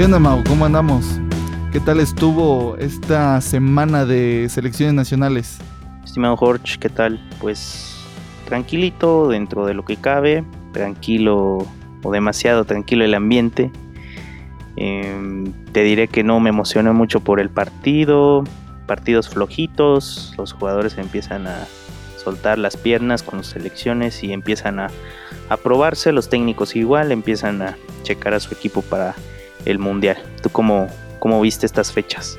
¿Qué onda, Mau? ¿Cómo andamos? ¿Qué tal estuvo esta semana de selecciones nacionales? Estimado Jorge, ¿qué tal? Pues tranquilito dentro de lo que cabe, tranquilo o demasiado tranquilo el ambiente. Em, te diré que no me emocioné mucho por el partido, partidos flojitos, los jugadores empiezan a soltar las piernas con sus selecciones y empiezan a, a probarse, los técnicos igual empiezan a checar a su equipo para el mundial. ¿Tú cómo, cómo viste estas fechas?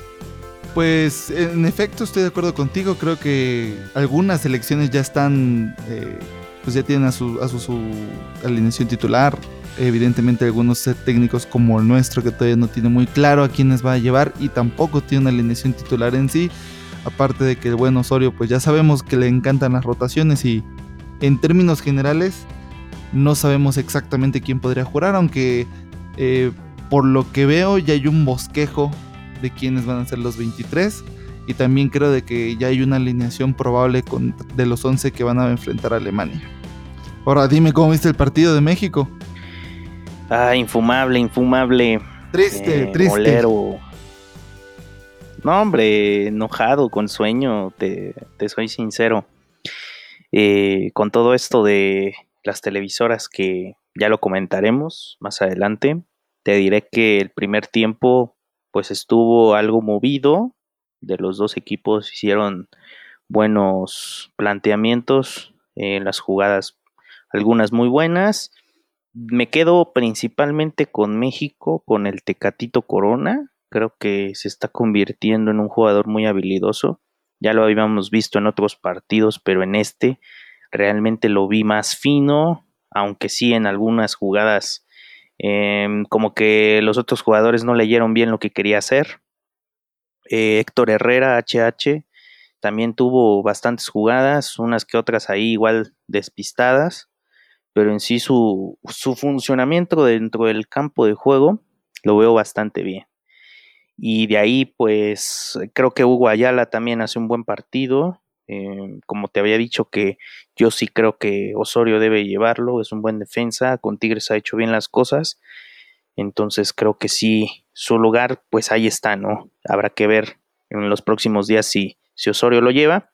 Pues en efecto estoy de acuerdo contigo, creo que algunas selecciones ya están, eh, pues ya tienen a su, a su, alineación titular, evidentemente algunos técnicos como el nuestro que todavía no tiene muy claro a quiénes va a llevar y tampoco tiene una alineación titular en sí, aparte de que el buen Osorio pues ya sabemos que le encantan las rotaciones y en términos generales no sabemos exactamente quién podría jugar, aunque eh, por lo que veo ya hay un bosquejo de quiénes van a ser los 23 y también creo de que ya hay una alineación probable con, de los 11 que van a enfrentar a Alemania. Ahora dime cómo viste el partido de México. Ah, infumable, infumable. Triste, eh, triste. No, hombre, enojado, con sueño, te, soy sincero. Eh, con todo esto de las televisoras que ya lo comentaremos más adelante, te diré que el primer tiempo pues estuvo algo movido, de los dos equipos hicieron buenos planteamientos en las jugadas, algunas muy buenas. Me quedo principalmente con México, con el Tecatito Corona. Creo que se está convirtiendo en un jugador muy habilidoso. Ya lo habíamos visto en otros partidos, pero en este realmente lo vi más fino, aunque sí en algunas jugadas Em, como que los otros jugadores no leyeron bien lo que quería hacer. Eh, Héctor Herrera, HH, también tuvo bastantes jugadas, unas que otras ahí igual despistadas, pero en sí su, su funcionamiento dentro del campo de juego lo veo bastante bien. Y de ahí, pues, creo que Hugo Ayala también hace un buen partido. Eh, como te había dicho que yo sí creo que Osorio debe llevarlo, es un buen defensa, con Tigres ha hecho bien las cosas, entonces creo que sí, su lugar pues ahí está, ¿no? Habrá que ver en los próximos días si, si Osorio lo lleva.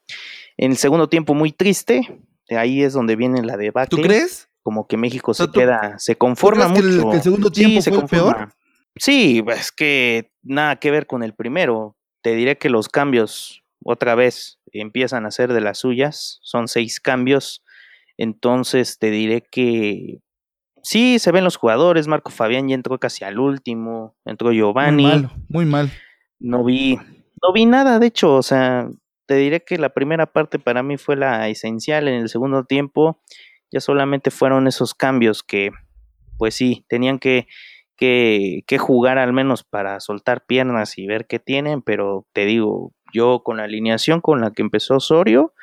En el segundo tiempo muy triste, ahí es donde viene la debate. ¿Tú crees? Como que México se queda, se conforma mucho. Que el, segundo tiempo sí, fue peor? Sí, es que nada que ver con el primero. Te diré que los cambios otra vez empiezan a hacer de las suyas, son seis cambios, entonces te diré que sí, se ven los jugadores, Marco Fabián ya entró casi al último, entró Giovanni. Muy mal, muy mal. No vi, no vi nada, de hecho, o sea, te diré que la primera parte para mí fue la esencial, en el segundo tiempo ya solamente fueron esos cambios que, pues sí, tenían que, que, que jugar al menos para soltar piernas y ver qué tienen, pero te digo, yo con la alineación con la que empezó Osorio,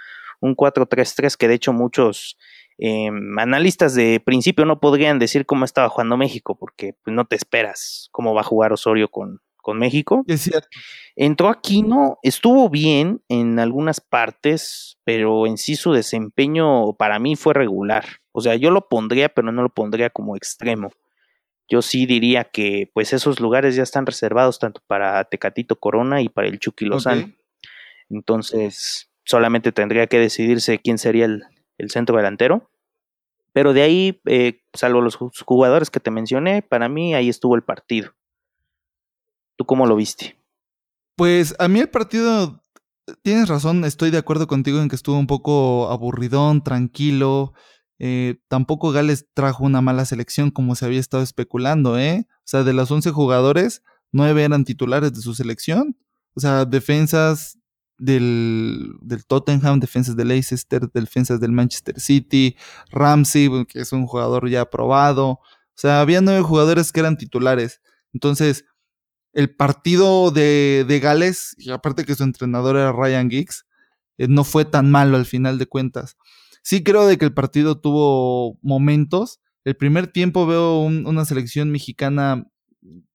un 4-3-3 que de hecho muchos eh, analistas de principio no podrían decir cómo estaba jugando México, porque pues, no te esperas cómo va a jugar Osorio con, con México. Es cierto. Entró Aquino, estuvo bien en algunas partes, pero en sí su desempeño para mí fue regular. O sea, yo lo pondría, pero no lo pondría como extremo yo sí diría que pues esos lugares ya están reservados tanto para Tecatito Corona y para el Chucky Lozano. Entonces, solamente tendría que decidirse quién sería el, centro delantero. Pero de ahí, eh, salvo los jugadores que te mencioné, para mí ahí estuvo el partido. ¿Tú cómo lo viste? Pues a mí el partido, tienes razón, estoy de acuerdo contigo en que estuvo un poco aburridón, tranquilo. Eh, tampoco Gales trajo una mala selección como se había estado especulando, ¿eh? O sea, de los 11 jugadores, 9 eran titulares de su selección. O sea, defensas del, del Tottenham, defensas del Leicester, defensas del Manchester City, Ramsey, que es un jugador ya aprobado. O sea, había nueve jugadores que eran titulares. Entonces, el partido de, de Gales, y aparte que su entrenador era Ryan Giggs, eh, no fue tan malo al final de cuentas. Sí creo de que el partido tuvo momentos. El primer tiempo veo una selección mexicana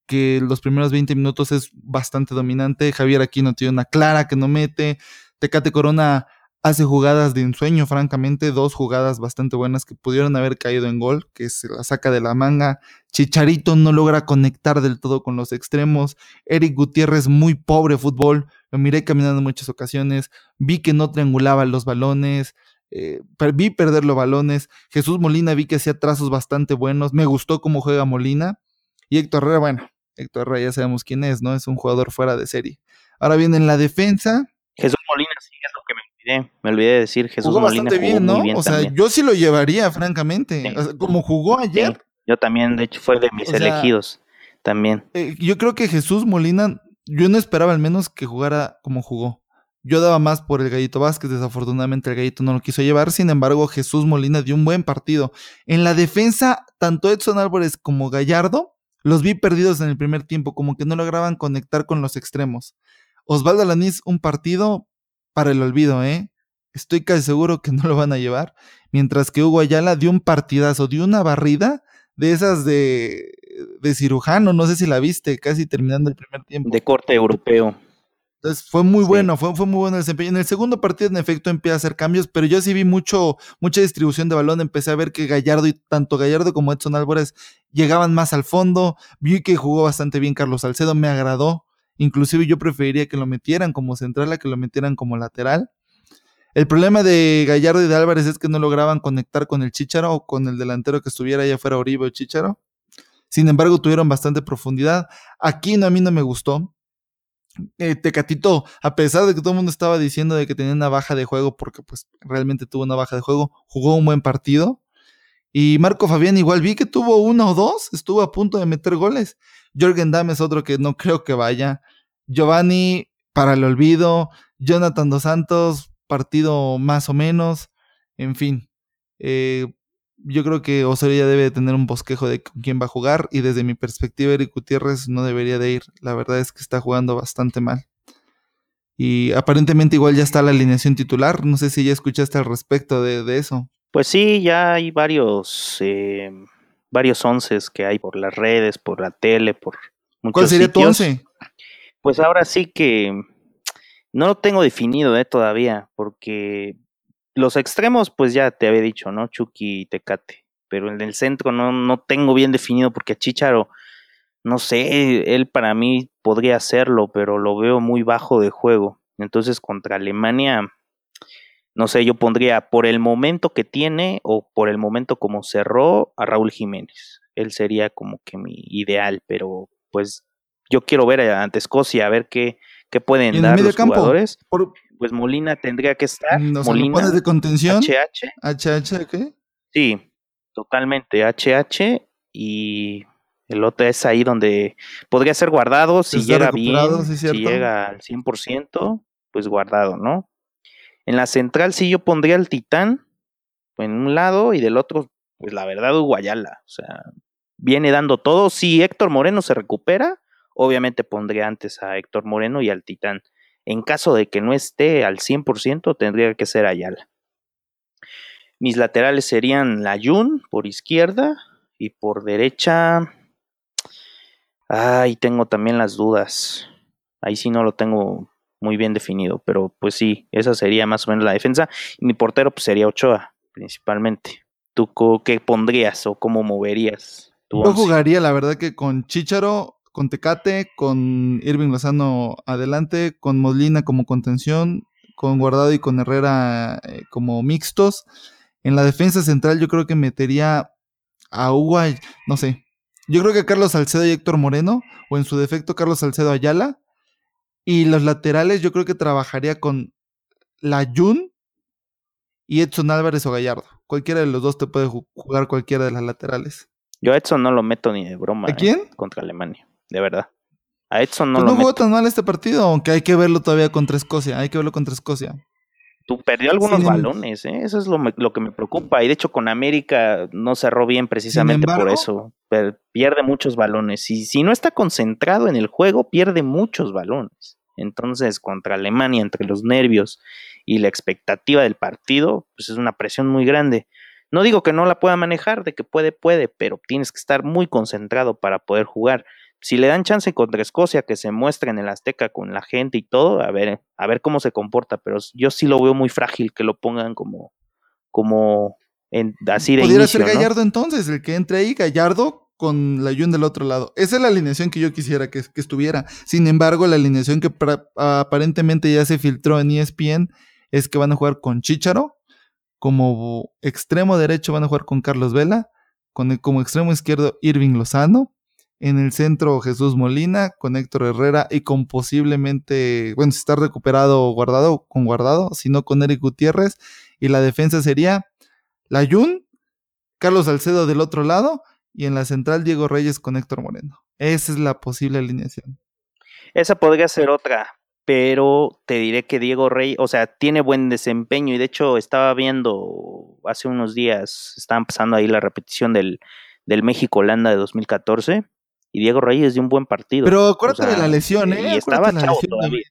que los primeros 20 minutos es bastante dominante. Javier Aquino tiene una clara que no mete. Tecate Corona hace jugadas de ensueño, francamente, dos jugadas bastante buenas que pudieron haber caído en gol, que se la saca de la manga. Chicharito no logra conectar del todo con los extremos. Eric Gutiérrez, muy pobre fútbol. Lo miré caminando en muchas ocasiones. Vi que no triangulaba los balones. Eh, vi perder los balones. Jesús Molina vi que hacía trazos bastante buenos. Me gustó cómo juega Molina. Y Héctor Herrera, bueno, Héctor Herrera ya sabemos quién es, ¿no? Es un jugador fuera de serie. Ahora bien, en la defensa. Jesús Molina sí es lo que me me olvidé de decir Jesús jugó Molina bastante bien, ¿no? o sea, yo sí lo llevaría, francamente. como jugó ayer. yo también, de hecho, fue de mis elegidos también. Eh, yo creo que Jesús Molina, yo no esperaba al menos que jugara como jugó. Yo daba más por el Gallito Vázquez, desafortunadamente el Gallito no lo quiso llevar, sin embargo Jesús Molina dio un buen partido. En la defensa, tanto Edson Álvarez como Gallardo los vi perdidos en el primer tiempo, como que no lograban conectar con los extremos. Osvaldo Alaniz, un partido para el olvido, ¿eh? Estoy casi seguro que no lo van a llevar. Mientras que Hugo Ayala dio un partidazo, dio una barrida de esas de, de cirujano, no sé si la viste, casi terminando el primer tiempo. De corte europeo. Entonces fue muy bueno, fue, fue, muy bueno el desempeño. En el segundo partido, en efecto, empieza a hacer cambios, pero yo sí vi mucho, mucha distribución de balón. Empecé a ver que Gallardo y tanto Gallardo como Edson Álvarez llegaban más al fondo. Vi que jugó bastante bien Carlos Salcedo, me agradó. Inclusive yo preferiría que lo metieran como central a que lo metieran como lateral. El problema de Gallardo y de Álvarez es que no lograban conectar con el Chicharo o con el delantero que estuviera allá fuera Oribe o Chicharo. Sin embargo, tuvieron bastante profundidad. Aquí no, a mí no me gustó. Eh, Tecatito, a pesar de que todo el mundo estaba diciendo de que tenía una baja de juego, porque pues realmente tuvo una baja de juego, jugó un buen partido. Y Marco Fabián igual vi que tuvo uno o dos, estuvo a punto de meter goles. Jorgen Damm es otro que no creo que vaya. Giovanni, para el olvido. Jonathan Dos Santos, partido más o menos. En fin. Eh, yo creo que Osorio ya debe tener un bosquejo de quién va a jugar. Y desde mi perspectiva, Eric Gutiérrez no debería de ir. La verdad es que está jugando bastante mal. Y aparentemente igual ya está la alineación titular. No sé si ya escuchaste al respecto de, eso. Pues sí, ya hay varios, eh, varios onces que hay por las redes, por la tele, por ¿Cuál sería tu once? Pues ahora sí que no lo tengo definido eh, todavía, porque los extremos, pues ya te había dicho, ¿no? Chucky y Tecate. Pero en el centro no, no tengo bien definido porque a Chicharo, no sé, él para mí podría hacerlo, pero lo veo muy bajo de juego. Entonces contra Alemania, no sé, yo pondría por el momento que tiene o por el momento como cerró a Raúl Jiménez. Él sería como que mi ideal, pero pues yo quiero ver ante Escocia a ver qué, qué pueden dar los jugadores. Pues Molina tendría que estar. Molina de contención? HH. HH, ¿qué? Sí, totalmente. HH y el otro es ahí donde podría ser guardado si llega bien, si llega al 100%, pues guardado, ¿no? En la central sí yo pondría el Titán en un lado y del otro, pues la verdad, Uguayala. O sea, viene dando todo. Si Héctor Moreno se recupera, obviamente pondría antes a Héctor Moreno y al Titán. En caso de que no esté al 100%, tendría que ser Ayala. Mis laterales serían la Jun por izquierda y por derecha. Ahí tengo también las dudas. Ahí sí no lo tengo muy bien definido, pero pues sí, esa sería más o menos la defensa. Y mi portero pues sería Ochoa, principalmente. ¿Tú qué pondrías o cómo moverías? Yo jugaría, la verdad, que con Chicharo, con Tecate, con Irving Lozano adelante, con Molina como contención, con Guardado y con Herrera eh, como mixtos. En la defensa central yo creo que metería a Hugo, no sé, yo creo que Carlos Salcedo y Héctor Moreno, o en su defecto Carlos Salcedo Ayala. Y los laterales yo creo que trabajaría con la Jun y Edson Álvarez o Gallardo. Cualquiera de los dos te puede jugar cualquiera de las laterales. Yo a Edson no lo meto ni de broma. ¿A quién? Eh, contra Alemania, de verdad. A Edson no pues lo no jugó tan mal este partido, aunque hay que verlo todavía contra Escocia. Hay que verlo contra Escocia. Tú perdió algunos balones, ¿eh? eso es lo, lo, que me preocupa. Y de hecho con América no cerró bien precisamente por eso. pierde muchos balones. Y si no está concentrado en el juego, pierde muchos balones. Entonces, contra Alemania, entre los nervios y la expectativa del partido, pues es una presión muy grande. No digo que no la pueda manejar, de que puede, puede, pero tienes que estar muy concentrado para poder jugar. Si le dan chance contra Escocia que se muestre en el Azteca con la gente y todo, a ver, a ver cómo se comporta, pero yo sí lo veo muy frágil que lo pongan como, como en, así de Podría ser Gallardo entonces, el que entre ahí, Gallardo con la Jun del otro lado. Esa es la alineación que yo quisiera que, estuviera. Sin embargo, la alineación que aparentemente ya se filtró en ESPN es que van a jugar con Chicharo, como extremo derecho van a jugar con Carlos Vela, con como extremo izquierdo Irving Lozano, en el centro Jesús Molina, con Héctor Herrera y con posiblemente, bueno, si está recuperado guardado, con guardado, si no con Eric Gutiérrez. Y la defensa sería Layun, Carlos Salcedo del otro lado y en la central Diego Reyes con Héctor Moreno. Esa es la posible alineación. Esa podría ser otra, pero te diré que Diego Reyes, o sea, tiene buen desempeño y de hecho estaba viendo hace unos días, estaban pasando ahí la repetición del, del México-Holanda de 2014 y Diego Reyes dio un buen partido. Pero acuérdate de la lesión, ¿eh? Y estaba chavo todavía.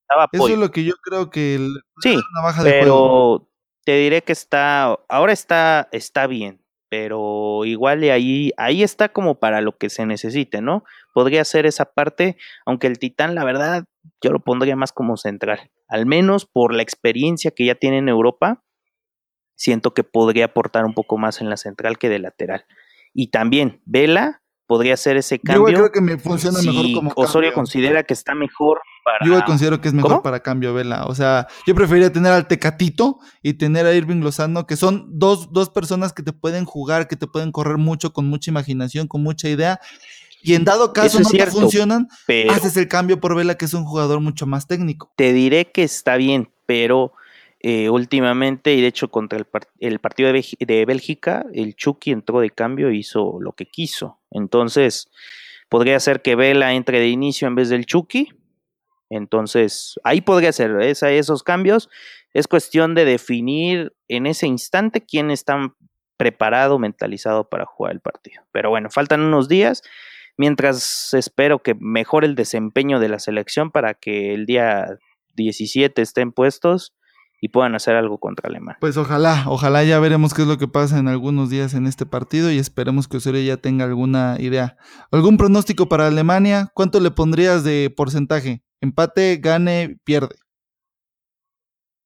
Estaba Eso es lo que yo creo que sí, una baja de pero te diré que está ahora está está bien, pero igual y ahí ahí está como para lo que se necesite, ¿no? Podría ser esa parte, aunque el Titán la verdad yo lo pondría más como central, al menos por la experiencia que ya tiene en Europa. Siento que podría aportar un poco más en la central que de lateral. Y también Vela podría ser ese cambio. Yo creo que me funciona mejor como Osorio considera que está mejor para... Yo considero que es mejor para cambio, Vela. O sea, yo preferiría tener al Tecatito y tener a Irving Lozano, que son dos, dos personas que te pueden jugar, que te pueden correr mucho, con mucha imaginación, con mucha idea. Y en dado caso no te funcionan, haces el cambio por Vela, que es un jugador mucho más técnico. Te diré que está bien, pero eh, últimamente, y de hecho contra el, partido de, Bélgica, el Chucky entró de cambio e hizo lo que quiso. Entonces, podría ser que Vela entre de inicio en vez del Chucky. Entonces, ahí podría ser esos cambios. Es cuestión de definir en ese instante quién está preparado, mentalizado para jugar el partido. Pero bueno, faltan unos días. Mientras espero que mejore el desempeño de la selección para que el día 17 estén puestos y puedan hacer algo contra Alemania. Pues ojalá, ojalá ya veremos qué es lo que pasa en algunos días en este partido y esperemos que Osorio ya tenga alguna idea. ¿Algún pronóstico para Alemania? ¿Cuánto le pondrías de porcentaje? Empate, gane, pierde.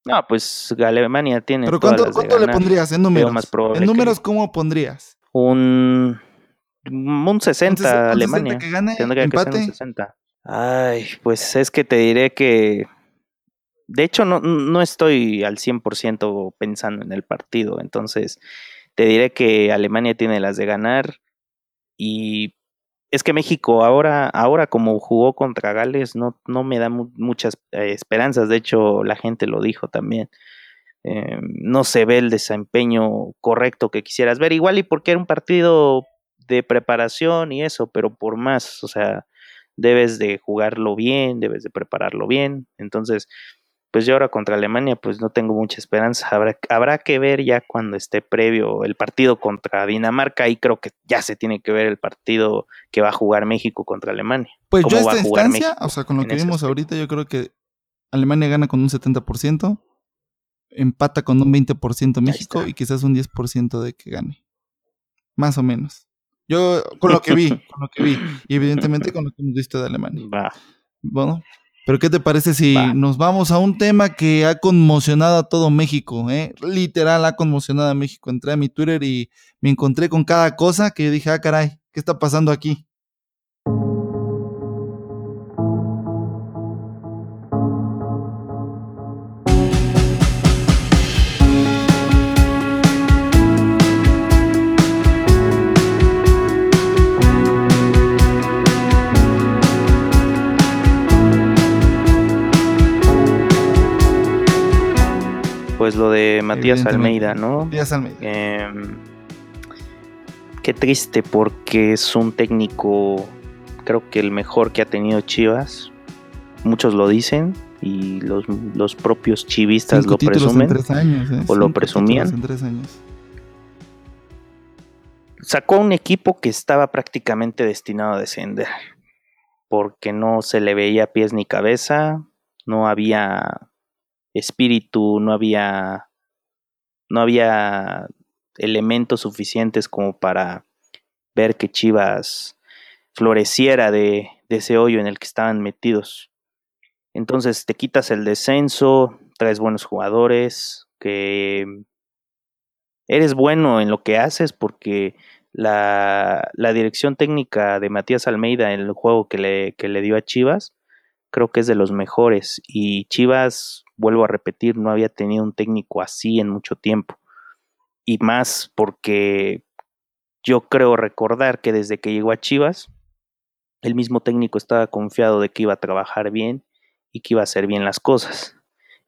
No, pues Alemania tiene. ¿Pero cuánto, le pondrías en números? en números, ¿cómo pondrías? Un, un 60 Alemania. que gane, empate. 60. Ay, pues es que te diré que de hecho, no, no estoy al 100% pensando en el partido, entonces te diré que Alemania tiene las de ganar y es que México ahora, ahora como jugó contra Gales, no, no me da muchas eh, esperanzas, de hecho la gente lo dijo también. Eh, no se ve el desempeño correcto que quisieras ver, igual y porque era un partido de preparación y eso, pero por más, o sea, debes de jugarlo bien, debes de prepararlo bien, entonces pues yo ahora contra Alemania pues no tengo mucha esperanza. Habrá, habrá que ver ya cuando esté previo el partido contra Dinamarca y creo que ya se tiene que ver el partido que va a jugar México contra Alemania. Pues yo esta instancia, o sea, con lo que vimos ahorita, yo creo que Alemania gana con un 70%, empata con un 20% México y quizás un 10% de que gane. Más o menos. Yo, con lo que vi, con lo que vi. Y evidentemente con lo que hemos visto de Alemania. Va. Bueno, pero ¿qué te parece si nos vamos a un tema que ha conmocionado a todo México? ¿eh? Literal ha conmocionado a México. Entré a mi Twitter y me encontré con cada cosa que yo dije, ah, caray, ¿qué está pasando aquí? Pues lo de Matías Almeida, ¿no? Matías Almeida. Em, qué triste porque es un técnico, creo que el mejor que ha tenido Chivas. Muchos lo dicen y los, propios chivistas lo presumen. ¿eh? O lo presumían. Sacó un equipo que estaba prácticamente destinado a descender. Porque no se le veía pies ni cabeza. No había espíritu, no había, no había elementos suficientes como para ver que Chivas floreciera de, ese hoyo en el que estaban metidos. Entonces te quitas el descenso, traes buenos jugadores, que eres bueno en lo que haces porque la, dirección técnica de Matías Almeida en el juego que le, que le dio a Chivas creo que es de los mejores y Chivas, vuelvo a repetir, no había tenido un técnico así en mucho tiempo y más porque yo creo recordar que desde que llegó a Chivas, el mismo técnico estaba confiado de que iba a trabajar bien y que iba a hacer bien las cosas.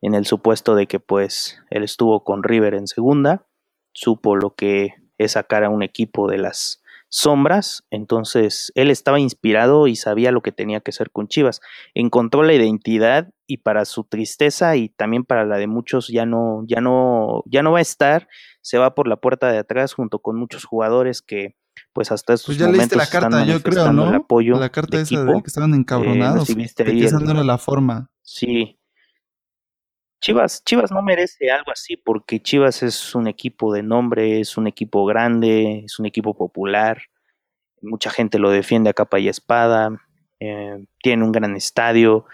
En el supuesto de que pues él estuvo con River en segunda, supo lo que es sacar a un equipo de las sombras, entonces él estaba inspirado y sabía lo que tenía que hacer con Chivas. Encontró la identidad y para su tristeza y también para la de muchos ya no ya no ya no va a estar, se va por la puerta de atrás junto con muchos jugadores que pues hasta estos pues ya momentos la carta, yo creo, ¿no? el apoyo la carta esa de que estaban encabronados, eh, la forma. Sí. Chivas, Chivas no merece algo así porque Chivas es un equipo de nombre, es un equipo grande, es un equipo popular, mucha gente lo defiende a capa y espada, eh, tiene un gran estadio,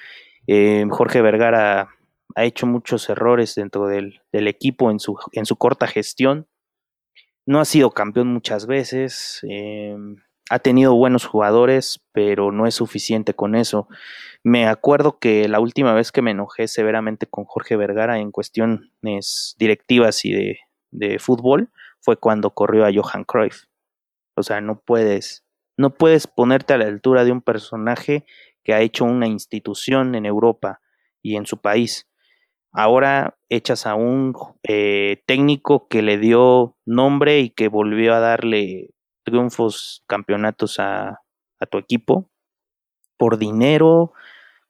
eh, Jorge Vergara ha hecho muchos errores dentro del, del equipo en su, en su corta gestión, no ha sido campeón muchas veces, eh, ha tenido buenos jugadores, pero no es suficiente con eso. Me acuerdo que la última vez que me enojé severamente con Jorge Vergara en cuestiones directivas y de, fútbol fue cuando corrió a Johan Cruyff. O sea, no puedes, no puedes ponerte a la altura de un personaje que ha hecho una institución en Europa y en su país. Ahora echas a un eh, técnico que le dio nombre y que volvió a darle triunfos, campeonatos a, a tu equipo por dinero,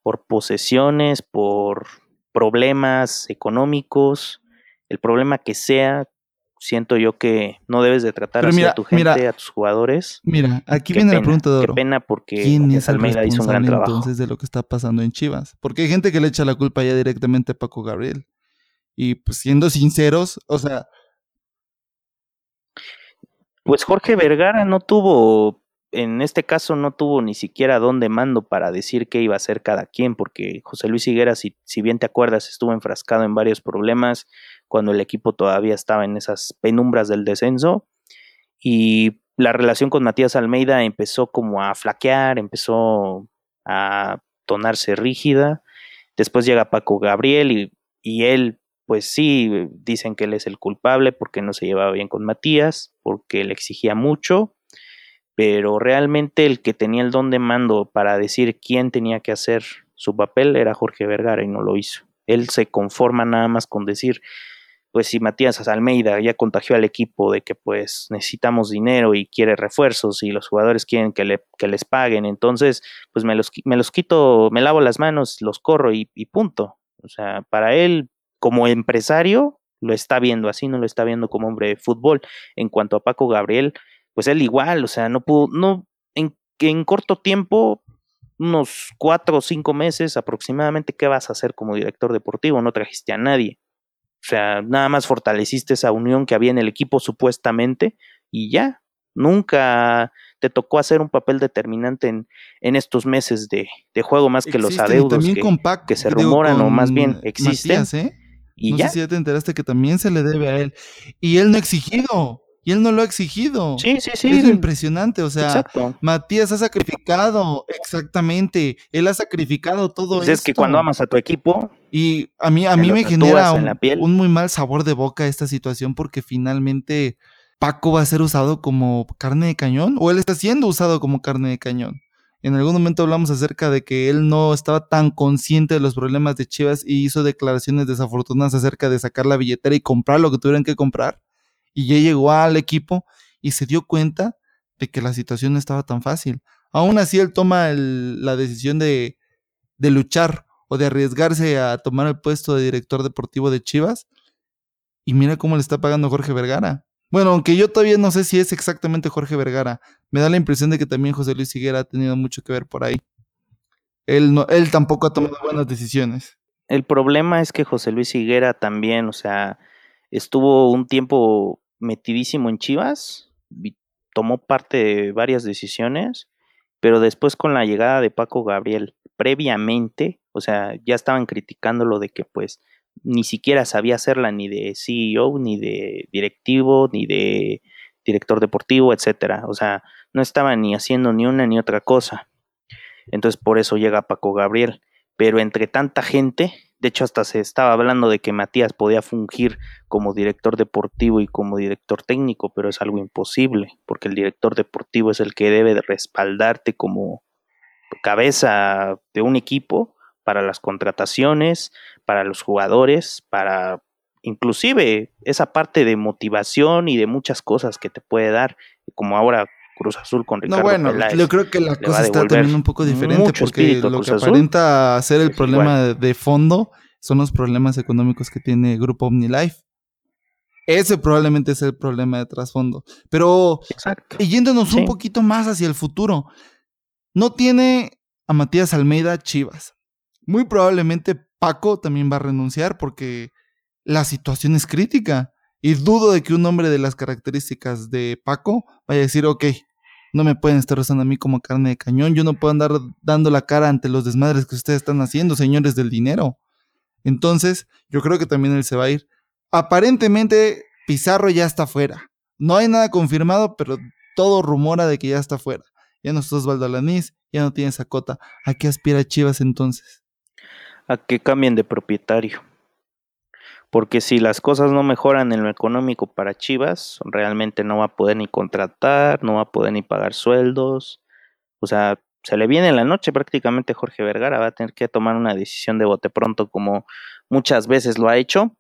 por posesiones, por problemas económicos, el problema que sea, siento yo que no debes de tratar así a tu gente, a tus jugadores. Mira, aquí viene la pregunta de Qué pena porque ¿Quién es Almeida hizo un gran trabajo. entonces de lo que está pasando en Chivas? Porque hay gente que le echa la culpa ya directamente a Paco Gabriel. Y pues siendo sinceros, o sea... Pues Jorge Vergara no tuvo, en este caso no tuvo ni siquiera dónde mando para decir qué iba a hacer cada quien, porque José Luis Higuera, si, si bien te acuerdas, estuvo enfrascado en varios problemas cuando el equipo todavía estaba en esas penumbras del descenso y la relación con Matías Almeida empezó como a flaquear, empezó a tornarse rígida. Después llega Paco Gabriel y, y él, pues sí, dicen que él es el culpable porque no se llevaba bien con Matías, porque le exigía mucho, pero realmente el que tenía el don de mando para decir quién tenía que hacer su papel era Jorge Vergara y no lo hizo. Él se conforma nada más con decir, pues si Matías Almeida ya contagió al equipo de que pues necesitamos dinero y quiere refuerzos y los jugadores quieren que, le, que les paguen, entonces pues me los, me los quito, me lavo las manos, los corro y, y punto. O sea, para él como empresario lo está viendo así, no lo está viendo como hombre de fútbol. En cuanto a Paco Gabriel, pues él igual, o sea, no pudo, no, en, en corto tiempo unos cuatro o cinco meses aproximadamente, ¿qué vas a hacer como director deportivo? No trajiste a nadie. O sea, nada más fortaleciste esa unión que había en el equipo supuestamente y ya. Nunca te tocó hacer un papel determinante en, en estos meses de, de juego más que los adeudos que, que, se rumoran o más bien existen. ¿eh? Y no ya. sé si ya te enteraste que también se le debe a él. Y él no ha exigido. Y él no lo ha exigido. Sí, sí, sí. Es impresionante. O sea, Matías ha sacrificado, exactamente. Él ha sacrificado todo. Pues es que cuando amas a tu equipo. Y a mí, a mí me genera un, muy mal sabor de boca esta situación porque finalmente Paco va a ser usado como carne de cañón o él está siendo usado como carne de cañón. En algún momento hablamos acerca de que él no estaba tan consciente de los problemas de Chivas y hizo declaraciones desafortunadas acerca de sacar la billetera y comprar lo que tuvieran que comprar y ya llegó al equipo y se dio cuenta de que la situación no estaba tan fácil. Aún así, él toma la decisión de, de luchar o de arriesgarse a tomar el puesto de director deportivo de Chivas. Y mira cómo le está pagando Jorge Vergara. Bueno, aunque yo todavía no sé si es exactamente Jorge Vergara, me da la impresión de que también José Luis Higuera ha tenido mucho que ver por ahí. Él, no, él tampoco ha tomado buenas decisiones. El problema es que José Luis Higuera también, o sea, estuvo un tiempo metidísimo en Chivas, tomó parte de varias decisiones, pero después con la llegada de Paco Gabriel, previamente, o sea, ya estaban criticando lo de que pues ni siquiera sabía hacerla ni de CEO, ni de directivo, ni de director deportivo, etcétera. O sea, no estaba ni haciendo ni una ni otra cosa. Entonces por eso llega Paco Gabriel. Pero entre tanta gente, de hecho hasta se estaba hablando de que Matías podía fungir como director deportivo y como director técnico, pero es algo imposible, porque el director deportivo es el que debe de respaldarte como cabeza de un equipo para las contrataciones, para los jugadores, para inclusive esa parte de motivación y de muchas cosas que te puede dar, como ahora Cruz Azul con Ricardo No, bueno, yo creo que la cosa está también un poco diferente porque lo que aparenta ser el problema de fondo son los problemas económicos que tiene Grupo OmniLife. Ese probablemente es el problema de trasfondo. Pero yéndonos un poquito más hacia el futuro, no tiene a Matías Almeida Chivas. Muy probablemente Paco también va a renunciar porque la situación es crítica. Y dudo de que un hombre de las características de Paco vaya a decir, ok, no me pueden estar usando a mí como carne de cañón, yo no puedo andar dando la cara ante los desmadres que ustedes están haciendo, señores del dinero. Entonces, yo creo que también él se va a ir. Aparentemente, Pizarro ya está fuera. No hay nada confirmado, pero todo rumora de que ya está fuera. Ya no está Osvaldo Alanís, ya no tiene Sacota. ¿A qué aspira Chivas entonces? A que cambien de propietario. Porque si las cosas no mejoran en lo económico para Chivas, realmente no va a poder ni contratar, no va a poder ni pagar sueldos, o sea, se le viene en la noche prácticamente Jorge Vergara, va a tener que tomar una decisión de bote pronto como muchas veces lo ha hecho,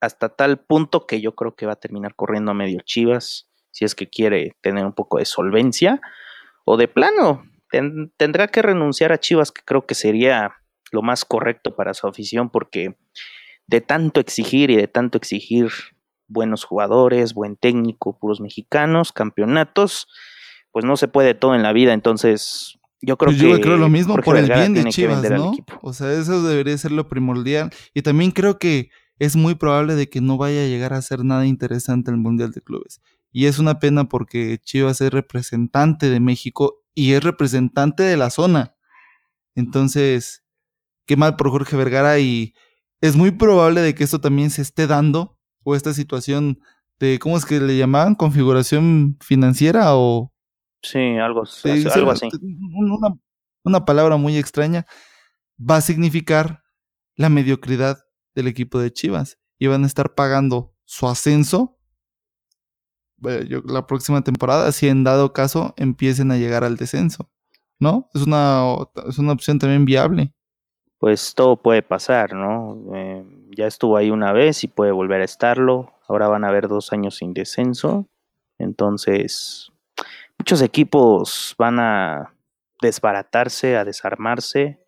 hasta tal punto que yo creo que va a terminar corriendo a medio Chivas, si es que quiere tener un poco de solvencia, o de plano, tendrá que renunciar a Chivas, que creo que sería lo más correcto para su afición, porque de tanto exigir y de tanto exigir buenos jugadores, buen técnico, puros mexicanos, campeonatos, pues no se puede todo en la vida, entonces yo creo pues que yo creo lo mismo por el bien de Chivas, ¿no? O sea, eso debería ser lo primordial y también creo que es muy probable de que no vaya a llegar a ser nada interesante el Mundial de Clubes. Y es una pena porque Chivas es representante de México y es representante de la zona. Entonces, qué mal por Jorge Vergara y es muy probable de que esto también se esté dando, o esta situación de, ¿cómo es que le llamaban? ¿Configuración financiera o...? Sí, algo, algo así. Una, una palabra muy extraña va a significar la mediocridad del equipo de Chivas y van a estar pagando su ascenso la próxima temporada si en dado caso empiecen a llegar al descenso, ¿no? Es una, es una opción también viable pues todo puede pasar, ¿no? Eh, ya estuvo ahí una vez y puede volver a estarlo. Ahora van a haber dos años sin descenso. Entonces, muchos equipos van a desbaratarse, a desarmarse,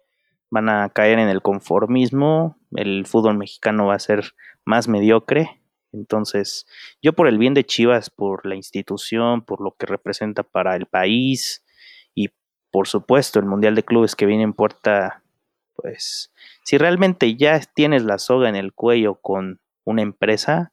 van a caer en el conformismo. El fútbol mexicano va a ser más mediocre. Entonces, yo por el bien de Chivas, por la institución, por lo que representa para el país y por supuesto el Mundial de Clubes que viene en puerta pues si realmente ya tienes la soga en el cuello con una empresa,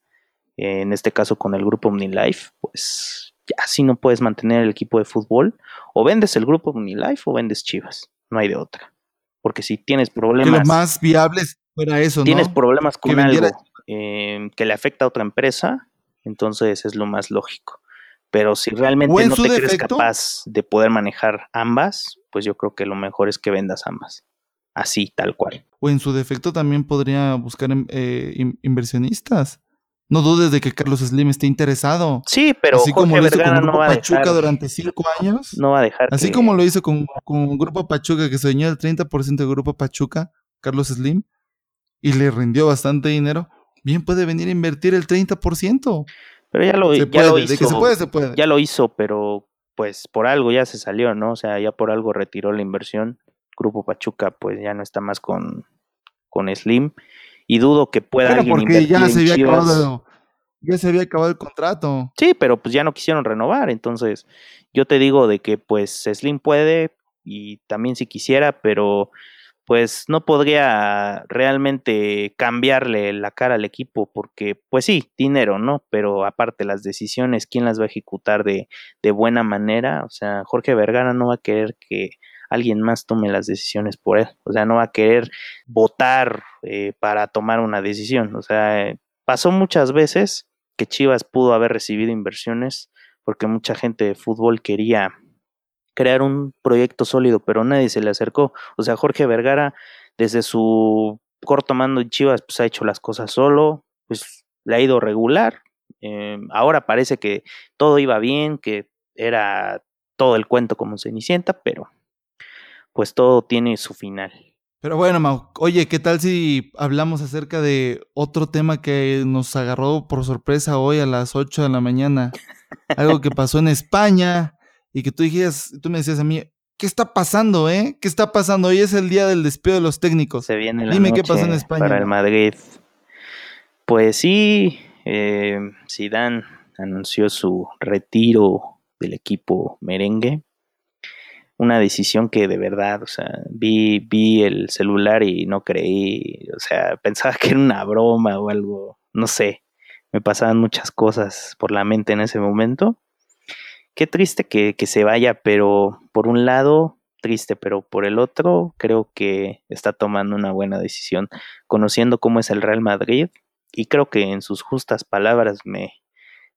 en este caso con el grupo OmniLife, pues ya si no puedes mantener el equipo de fútbol, o vendes el grupo OmniLife o vendes Chivas, no hay de otra. Porque si tienes problemas... Que lo más viable fuera eso, Tienes problemas con algo em, que le afecta a otra empresa, entonces es lo más lógico. Pero si realmente no te crees capaz de poder manejar ambas, pues yo creo que lo mejor es que vendas ambas así, tal cual. O en su defecto también podría buscar em, eh, inversionistas. No dudes de que Carlos Slim esté interesado. Sí, pero así como lo hizo con Grupo Pachuca durante cinco años. No va a dejar. Así como lo hizo con, con Grupo Pachuca, que soñó el 30% de Grupo Pachuca, Carlos Slim, y le rindió bastante dinero. Bien puede venir a invertir el 30%. Pero ya lo, ya lo hizo. De que se puede, se puede. Ya lo hizo, pero pues por algo ya se salió, ¿no? O sea, ya por algo retiró la inversión. Grupo Pachuca pues ya no está más con, con Slim y dudo que pueda alguien porque ya se había acabado ya se había acabado el contrato. Sí, pero pues ya no quisieron renovar, entonces yo te digo de que pues Slim puede y también si quisiera, pero pues no podría realmente cambiarle la cara al equipo porque, pues sí, dinero, ¿no? Pero aparte las decisiones, ¿quién las va a ejecutar de, de buena manera? O sea, Jorge Vergara no va a querer que alguien más tome las decisiones por él. O sea, no va a querer votar eh, para tomar una decisión. O sea, pasó muchas veces que Chivas pudo haber recibido inversiones porque mucha gente de fútbol quería crear un proyecto sólido, pero nadie se le acercó. O sea, Jorge Vergara, desde su corto mando en Chivas, pues ha hecho las cosas solo, pues le ha ido regular. Em, ahora parece que todo iba bien, que era todo el cuento como Cenicienta, pero pues todo tiene su final. Pero bueno, Mau, oye, ¿qué tal si hablamos acerca de otro tema que nos agarró por sorpresa hoy a las 8 de la mañana? Algo que pasó en España y que tú dijeras, tú me decías a mí, ¿qué está pasando, eh? ¿Qué está pasando? Hoy es el día del despido de los técnicos. Se viene la Dime noche qué pasó en España. para el Madrid. Pues sí, eh, Zidane anunció su retiro del equipo merengue. Una decisión que de verdad, o sea, vi, vi el celular y no creí, o sea, pensaba que era una broma o algo, no sé, me pasaban muchas cosas por la mente en ese momento. Qué triste que, que, se vaya, pero por un lado, triste, pero por el otro, creo que está tomando una buena decisión, conociendo cómo es el Real Madrid, y creo que en sus justas palabras me,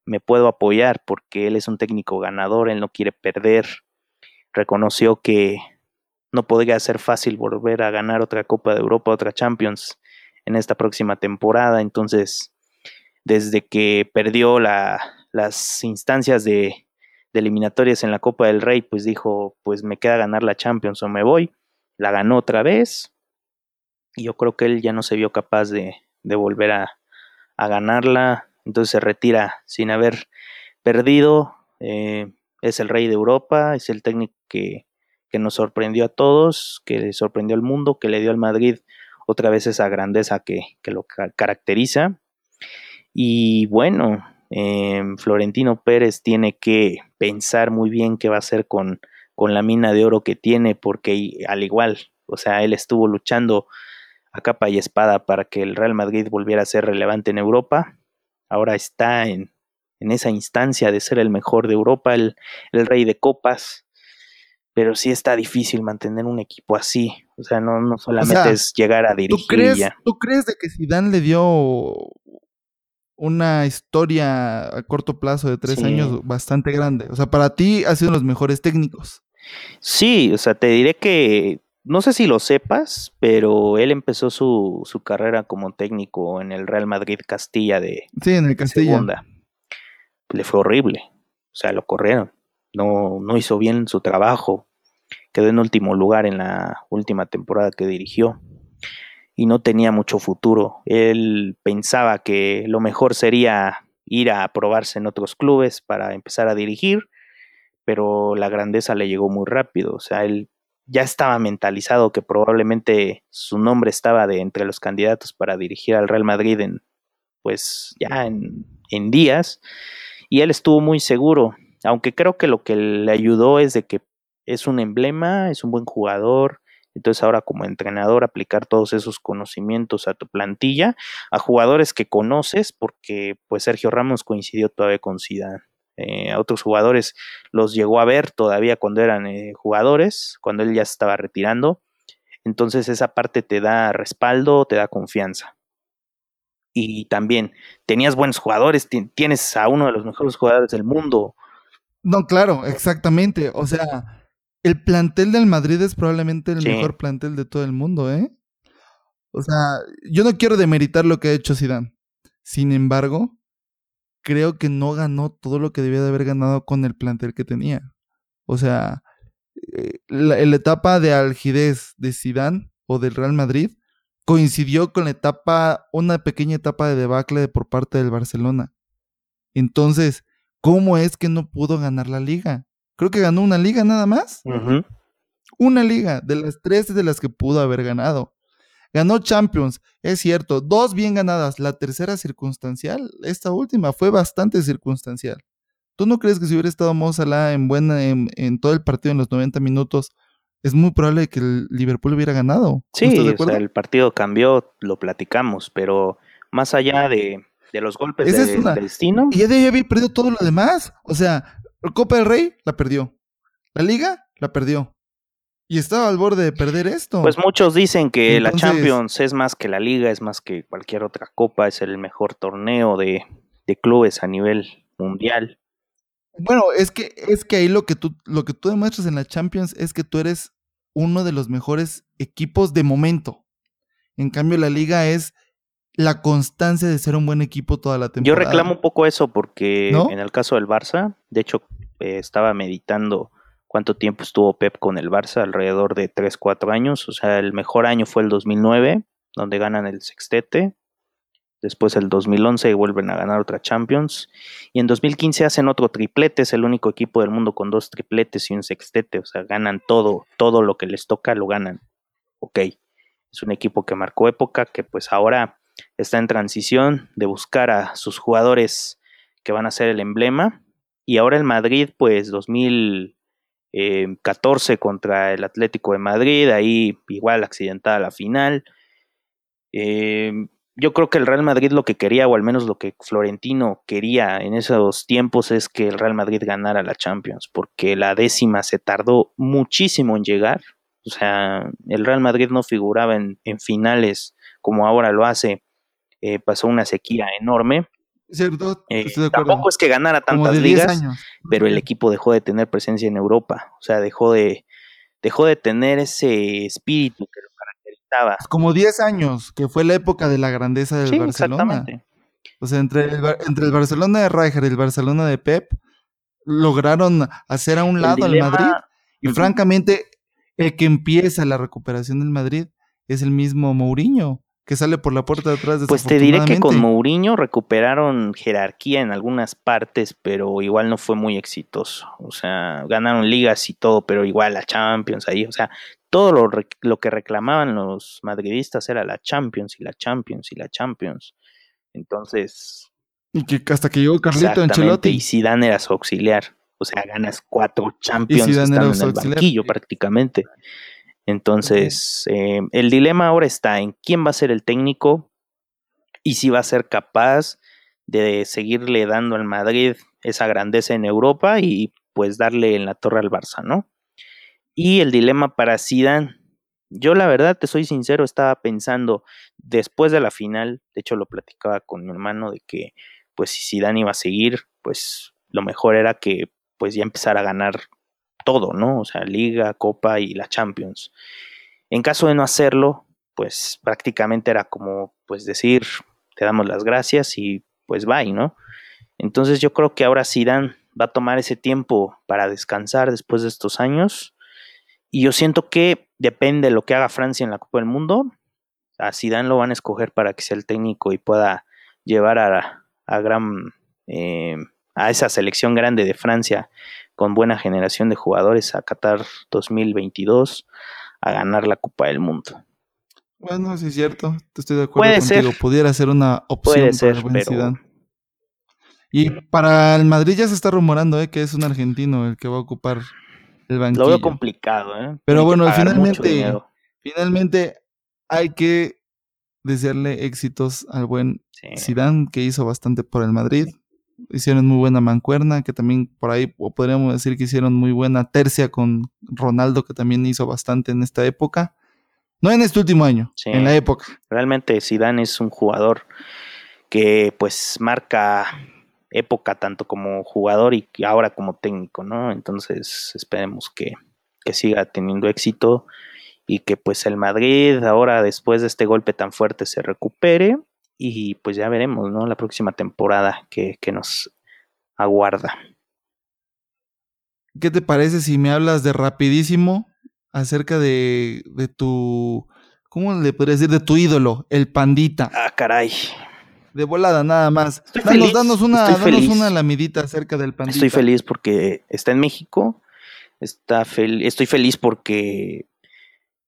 me puedo apoyar, porque él es un técnico ganador, él no quiere perder, reconoció que no podría ser fácil volver a ganar otra Copa de Europa, otra Champions en esta próxima temporada, entonces desde que perdió la, las instancias de, eliminatorias en la Copa del Rey, pues dijo, pues me queda ganar la Champions o me voy. La ganó otra vez. Y yo creo que él ya no se vio capaz de, volver a, a, ganarla. Entonces se retira sin haber perdido. Eh, es el rey de Europa, es el técnico que, que nos sorprendió a todos, que sorprendió al mundo, que le dio al Madrid otra vez esa grandeza que, que lo caracteriza. Y bueno, eh, Florentino Pérez tiene que pensar muy bien qué va a hacer con, con la mina de oro que tiene, porque al igual, o sea, él estuvo luchando a capa y espada para que el Real Madrid volviera a ser relevante en Europa. Ahora está en, en esa instancia de ser el mejor de Europa, el, el, rey de copas. Pero sí está difícil mantener un equipo así. O sea, no, no solamente o sea, es llegar a dirigir. ¿tú crees, ya. ¿Tú crees de que Zidane le dio una historia a corto plazo de tres sí. años bastante grande. O sea, para ti ha sido uno de los mejores técnicos. Sí, o sea, te diré que no sé si lo sepas, pero él empezó su, su carrera como técnico en el Real Madrid Castilla de, sí, en el Castilla. segunda. Le fue horrible. O sea, lo corrieron. No, no hizo bien su trabajo. Quedó en último lugar en la última temporada que dirigió y no tenía mucho futuro. Él pensaba que lo mejor sería ir a probarse en otros clubes para empezar a dirigir, pero la grandeza le llegó muy rápido. O sea, él ya estaba mentalizado que probablemente su nombre estaba de entre los candidatos para dirigir al Real Madrid en, pues, ya en, en días. Y él estuvo muy seguro, aunque creo que lo que le ayudó es de que es un emblema, es un buen jugador, entonces ahora como entrenador aplicar todos esos conocimientos a tu plantilla, a jugadores que conoces, porque pues Sergio Ramos coincidió todavía con Zidane. Eh, a otros jugadores los llegó a ver todavía cuando eran eh, jugadores, cuando él ya se estaba retirando. Entonces esa parte te da respaldo, te da confianza. Y también tenías buenos jugadores, tienes a uno de los mejores jugadores del mundo. No, claro, exactamente. O sea, el plantel del Madrid es probablemente el sí. mejor plantel de todo el mundo, ¿eh? O sea, yo no quiero demeritar lo que ha hecho Zidane. Sin embargo, creo que no ganó todo lo que debía de haber ganado con el plantel que tenía. O sea, eh, la, la etapa de algidez de Zidane o del Real Madrid coincidió con la etapa, una pequeña etapa de debacle por parte del Barcelona. Entonces, ¿cómo es que no pudo ganar la liga? Creo que ganó una liga nada más. Uh -huh. Una liga de las tres de las que pudo haber ganado. Ganó Champions, es cierto, dos bien ganadas. La tercera circunstancial, esta última fue bastante circunstancial. ¿Tú no crees que si hubiera estado Mo Salah en buena en, en, todo el partido en los 90 minutos es muy probable que el Liverpool hubiera ganado. Sí, o sea, el partido cambió, lo platicamos, pero más allá de, los golpes de, destino. Y ya de había perdido todo lo demás. O sea, Copa del Rey la perdió. La Liga la perdió. Y estaba al borde de perder esto. Pues muchos dicen que la Champions es más que la Liga, es más que cualquier otra copa, es el mejor torneo de, de clubes a nivel mundial. Bueno, es que, es que ahí lo que tú, lo que tú demuestras en la Champions es que tú eres uno de los mejores equipos de momento. En cambio, la liga es la constancia de ser un buen equipo toda la temporada. Yo reclamo un poco eso porque en el caso del Barça, de hecho, eh, estaba meditando cuánto tiempo estuvo Pep con el Barça, alrededor de 3, 4 años. O sea, el mejor año fue el 2009, donde ganan el sextete. Después el 2011 vuelven a ganar otra Champions. Y en 2015 hacen otro triplete. Es el único equipo del mundo con dos tripletes y un sextete. O sea, ganan todo. Todo lo que les toca lo ganan. Ok. Es un equipo que marcó época, que pues ahora está en transición de buscar a sus jugadores que van a ser el emblema. Y ahora el Madrid, pues 2014 contra el Atlético de Madrid. Ahí igual accidentada la final. Eh, yo creo que el Real Madrid lo que quería, o al menos lo que Florentino quería en esos tiempos, es que el Real Madrid ganara la Champions, porque la décima se tardó muchísimo en llegar. O sea, el Real Madrid no figuraba en, finales como ahora lo hace. Eh, pasó una sequía enorme. Cierto, eh, tampoco es que ganara tantas ligas, pero el equipo dejó de tener presencia en Europa. O sea, dejó de, dejó de tener ese espíritu que pues como 10 años, que fue la época de la grandeza del Barcelona. Exactamente. O sea, entre el, entre el Barcelona de Rijkaard y el Barcelona de Pep, lograron hacer a un lado al Madrid. Y francamente, el que empieza la recuperación del Madrid es el mismo Mourinho que sale por la puerta de atrás. Pues te diré que con Mourinho recuperaron jerarquía en algunas partes, pero igual no fue muy exitoso. O sea, ganaron ligas y todo, pero igual la Champions ahí. O sea, todo lo, lo que reclamaban los madridistas era la Champions y la Champions y la Champions. Entonces. Y que hasta que llegó Carlito Ancelotti. Y Zidane era su auxiliar. O sea, ganas cuatro Champions estando en el banquillo prácticamente. Entonces, eh, el dilema ahora está en quién va a ser el técnico y si va a ser capaz de seguirle dando al Madrid esa grandeza en Europa y pues darle en la torre al Barça, ¿no? Y el dilema para Zidane, yo la verdad te soy sincero, estaba pensando después de la final, de hecho lo platicaba con mi hermano de que pues si Zidane iba a seguir, pues lo mejor era que pues ya empezara a ganar todo, ¿no? O sea, Liga, Copa y la Champions. En caso de no hacerlo, pues prácticamente era como, pues decir, te damos las gracias y pues bye, ¿no? Entonces yo creo que ahora Zidane va a tomar ese tiempo para descansar después de estos años. Y yo siento que depende de lo que haga Francia en la Copa del Mundo. A Zidane lo van a escoger para que sea el técnico y pueda llevar a, a gran eh, a esa selección grande de Francia con buena generación de jugadores a Qatar 2022 a ganar la Copa del Mundo. Bueno, sí es cierto, estoy de acuerdo contigo. Pudiera ser una opción para el Y para el Madrid ya se está rumorando ¿eh? que es un argentino el que va a ocupar el banquillo. Lo veo complicado, ¿eh? Pero bueno, finalmente, finalmente hay que desearle éxitos al buen Zidane, que hizo bastante por el Madrid hicieron muy buena mancuerna, que también por ahí podríamos decir que hicieron muy buena tercia con Ronaldo, que también hizo bastante en esta época. No en este último año, en la época. Realmente Zidane es un jugador que pues marca época tanto como jugador y ahora como técnico, ¿no? Entonces esperemos que, que siga teniendo éxito y que pues el Madrid ahora después de este golpe tan fuerte se recupere y pues ya veremos, ¿no? La próxima temporada que, nos aguarda. ¿Qué te parece si me hablas de rapidísimo acerca de, de tu, ¿cómo le podría decir? De tu ídolo, el pandita. Ah, caray. De volada, nada más. danos, danos, una, danos una lamidita acerca del pandita. Estoy feliz porque está en México. Está estoy feliz porque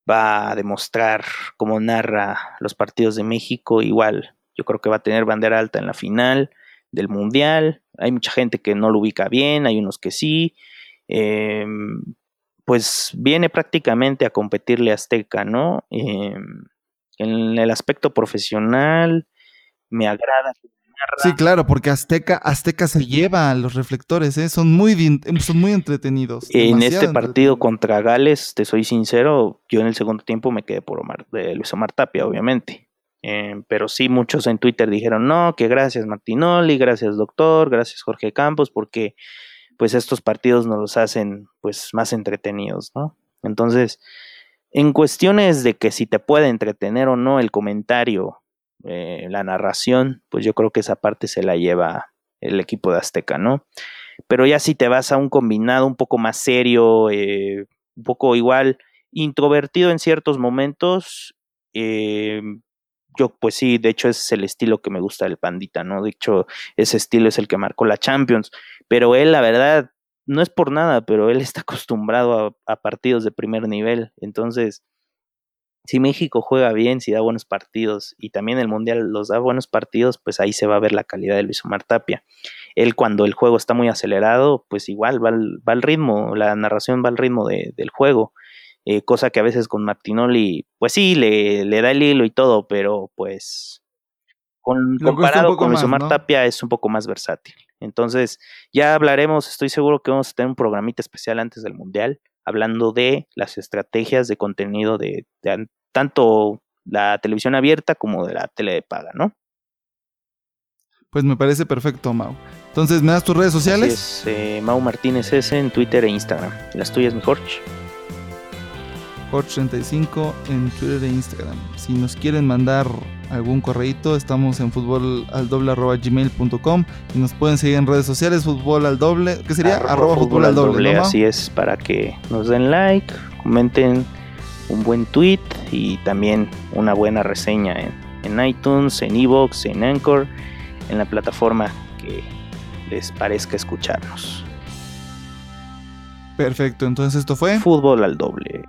va a demostrar cómo narra los partidos de México. Igual, yo creo que va a tener bandera alta en la final del Mundial. Hay mucha gente que no lo ubica bien, hay unos que sí. Em, pues viene prácticamente a competirle a Azteca, ¿no? Em, en el aspecto profesional, me agrada. Sí, claro, porque Azteca, Azteca se lleva a los reflectores, ¿eh? son, muy, son muy entretenidos. En este partido contra Gales, te soy sincero, yo en el segundo tiempo me quedé por Omar, de Luis Omar Tapia, obviamente. Em, pero sí, muchos en Twitter dijeron, no, que gracias Martinoli, gracias doctor, gracias Jorge Campos, porque pues estos partidos nos los hacen pues más entretenidos, ¿no? Entonces, en cuestiones de que si te puede entretener o no el comentario, eh, la narración, pues yo creo que esa parte se la lleva el equipo de Azteca, ¿no? Pero ya si te vas a un combinado un poco más serio, eh, un poco igual introvertido en ciertos momentos, eh, yo pues sí, de hecho es el estilo que me gusta del Pandita, ¿no? De hecho, ese estilo es el que marcó la Champions, pero él, la verdad, no es por nada, pero él está acostumbrado a, partidos de primer nivel. Entonces, si México juega bien, si da buenos partidos y también el Mundial los da buenos partidos, pues ahí se va a ver la calidad de Luis Omar Tapia. Él cuando el juego está muy acelerado, pues igual va al, ritmo, la narración va al ritmo del juego. Eh, cosa que a veces con Martinoli, pues sí, le, le da el hilo y todo, pero pues con, comparado con Luis Omar Tapia es un poco más versátil. Entonces, ya hablaremos, estoy seguro que vamos a tener un programita especial antes del Mundial, hablando de las estrategias de contenido de, tanto la televisión abierta como de la tele de paga, ¿no? Pues me parece perfecto, Mau. Entonces, ¿me das tus redes sociales? Eh, Mau Martínez S en Twitter e Instagram. ¿Las tuyas, mejor? Jorge35 en Twitter e Instagram. Si nos quieren mandar algún correíto, estamos en fútbol al doble gmail.com y nos pueden seguir en redes sociales, fútbol al doble, que sería arroba, fútbol, al doble. así es, para que nos den like, comenten un buen tweet y también una buena reseña en, en iTunes, en Evox, en Anchor, en la plataforma que les parezca escucharnos. Perfecto, entonces esto fue Fútbol al doble.